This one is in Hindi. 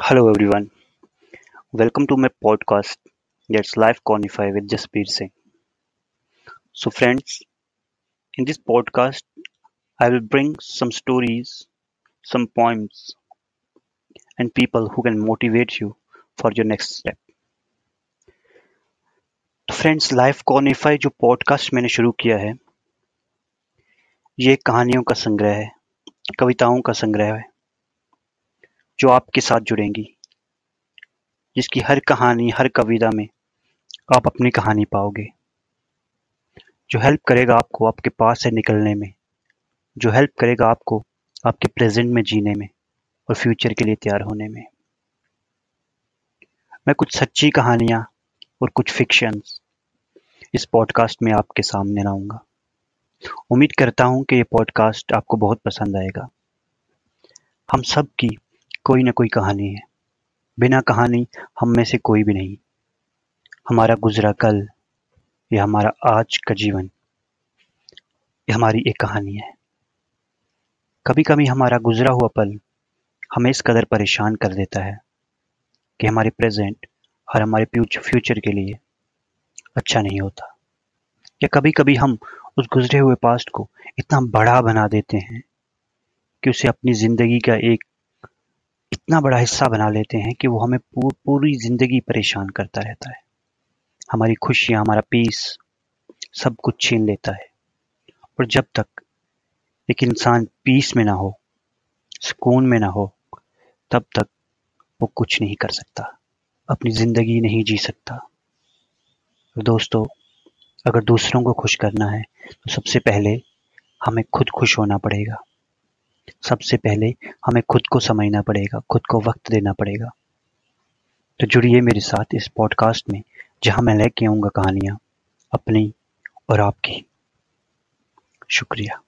Hello everyone welcome to my podcast that's life quantify with Jasbir Singh so friends in this podcast I will bring some stories some points and people who can motivate you for your next step तो फ्रेंड्स लाइफ क्वानिफाई जो पॉडकास्ट मैंने शुरू किया है, ये कहानियों का संग्रह है, कविताओं का संग्रह है। जो आपके साथ जुड़ेंगी, जिसकी हर कहानी, हर कविता में आप अपनी कहानी पाओगे। जो हेल्प करेगा आपको आपके पास से निकलने में, जो हेल्प करेगा आपको आपके प्रेजेंट में जीने में और फ्यूचर के लिए तैयार होने में। मैं कुछ सच्ची कहानियाँ और कुछ फिक्शंस इस पॉडकास्ट में आपके सामने लाऊँगा। उम्मीद करता हूँ कि ये पॉडकास्ट आपको बहुत पसंद आएगा। हम सब की कोई ना कोई कहानी है। बिना कहानी हम में से कोई भी नहीं। हमारा गुजरा कल या हमारा आज का जीवन ये हमारी एक कहानी है। कभी कभी हमारा गुजरा हुआ पल हमें इस कदर परेशान कर देता है कि हमारे प्रेजेंट और हमारे फ्यूचर के लिए अच्छा नहीं होता। या कभी कभी हम उस गुजरे हुए पास्ट को इतना बड़ा बना देते हैं कि उसे अपनी ज़िंदगी का एक इतना बड़ा हिस्सा बना लेते हैं कि वो हमें पूरी ज़िंदगी परेशान करता रहता है। हमारी खुशियाँ, हमारा पीस सब कुछ छीन लेता है। और जब तक एक इंसान पीस में ना हो, सुकून में ना हो, तब तक वो कुछ नहीं कर सकता। अपनी ज़िंदगी नहीं जी सकता। तो दोस्तों, अगर दूसरों को खुश करना है तो सबसे पहले हमें खुद खुश होना पड़ेगा। सबसे पहले हमें खुद को समझना पड़ेगा, खुद को वक्त देना पड़ेगा। तो जुड़िए मेरे साथ इस पॉडकास्ट में, जहाँ मैं लेके आऊँगा कहानियाँ अपनी और आपकी। शुक्रिया।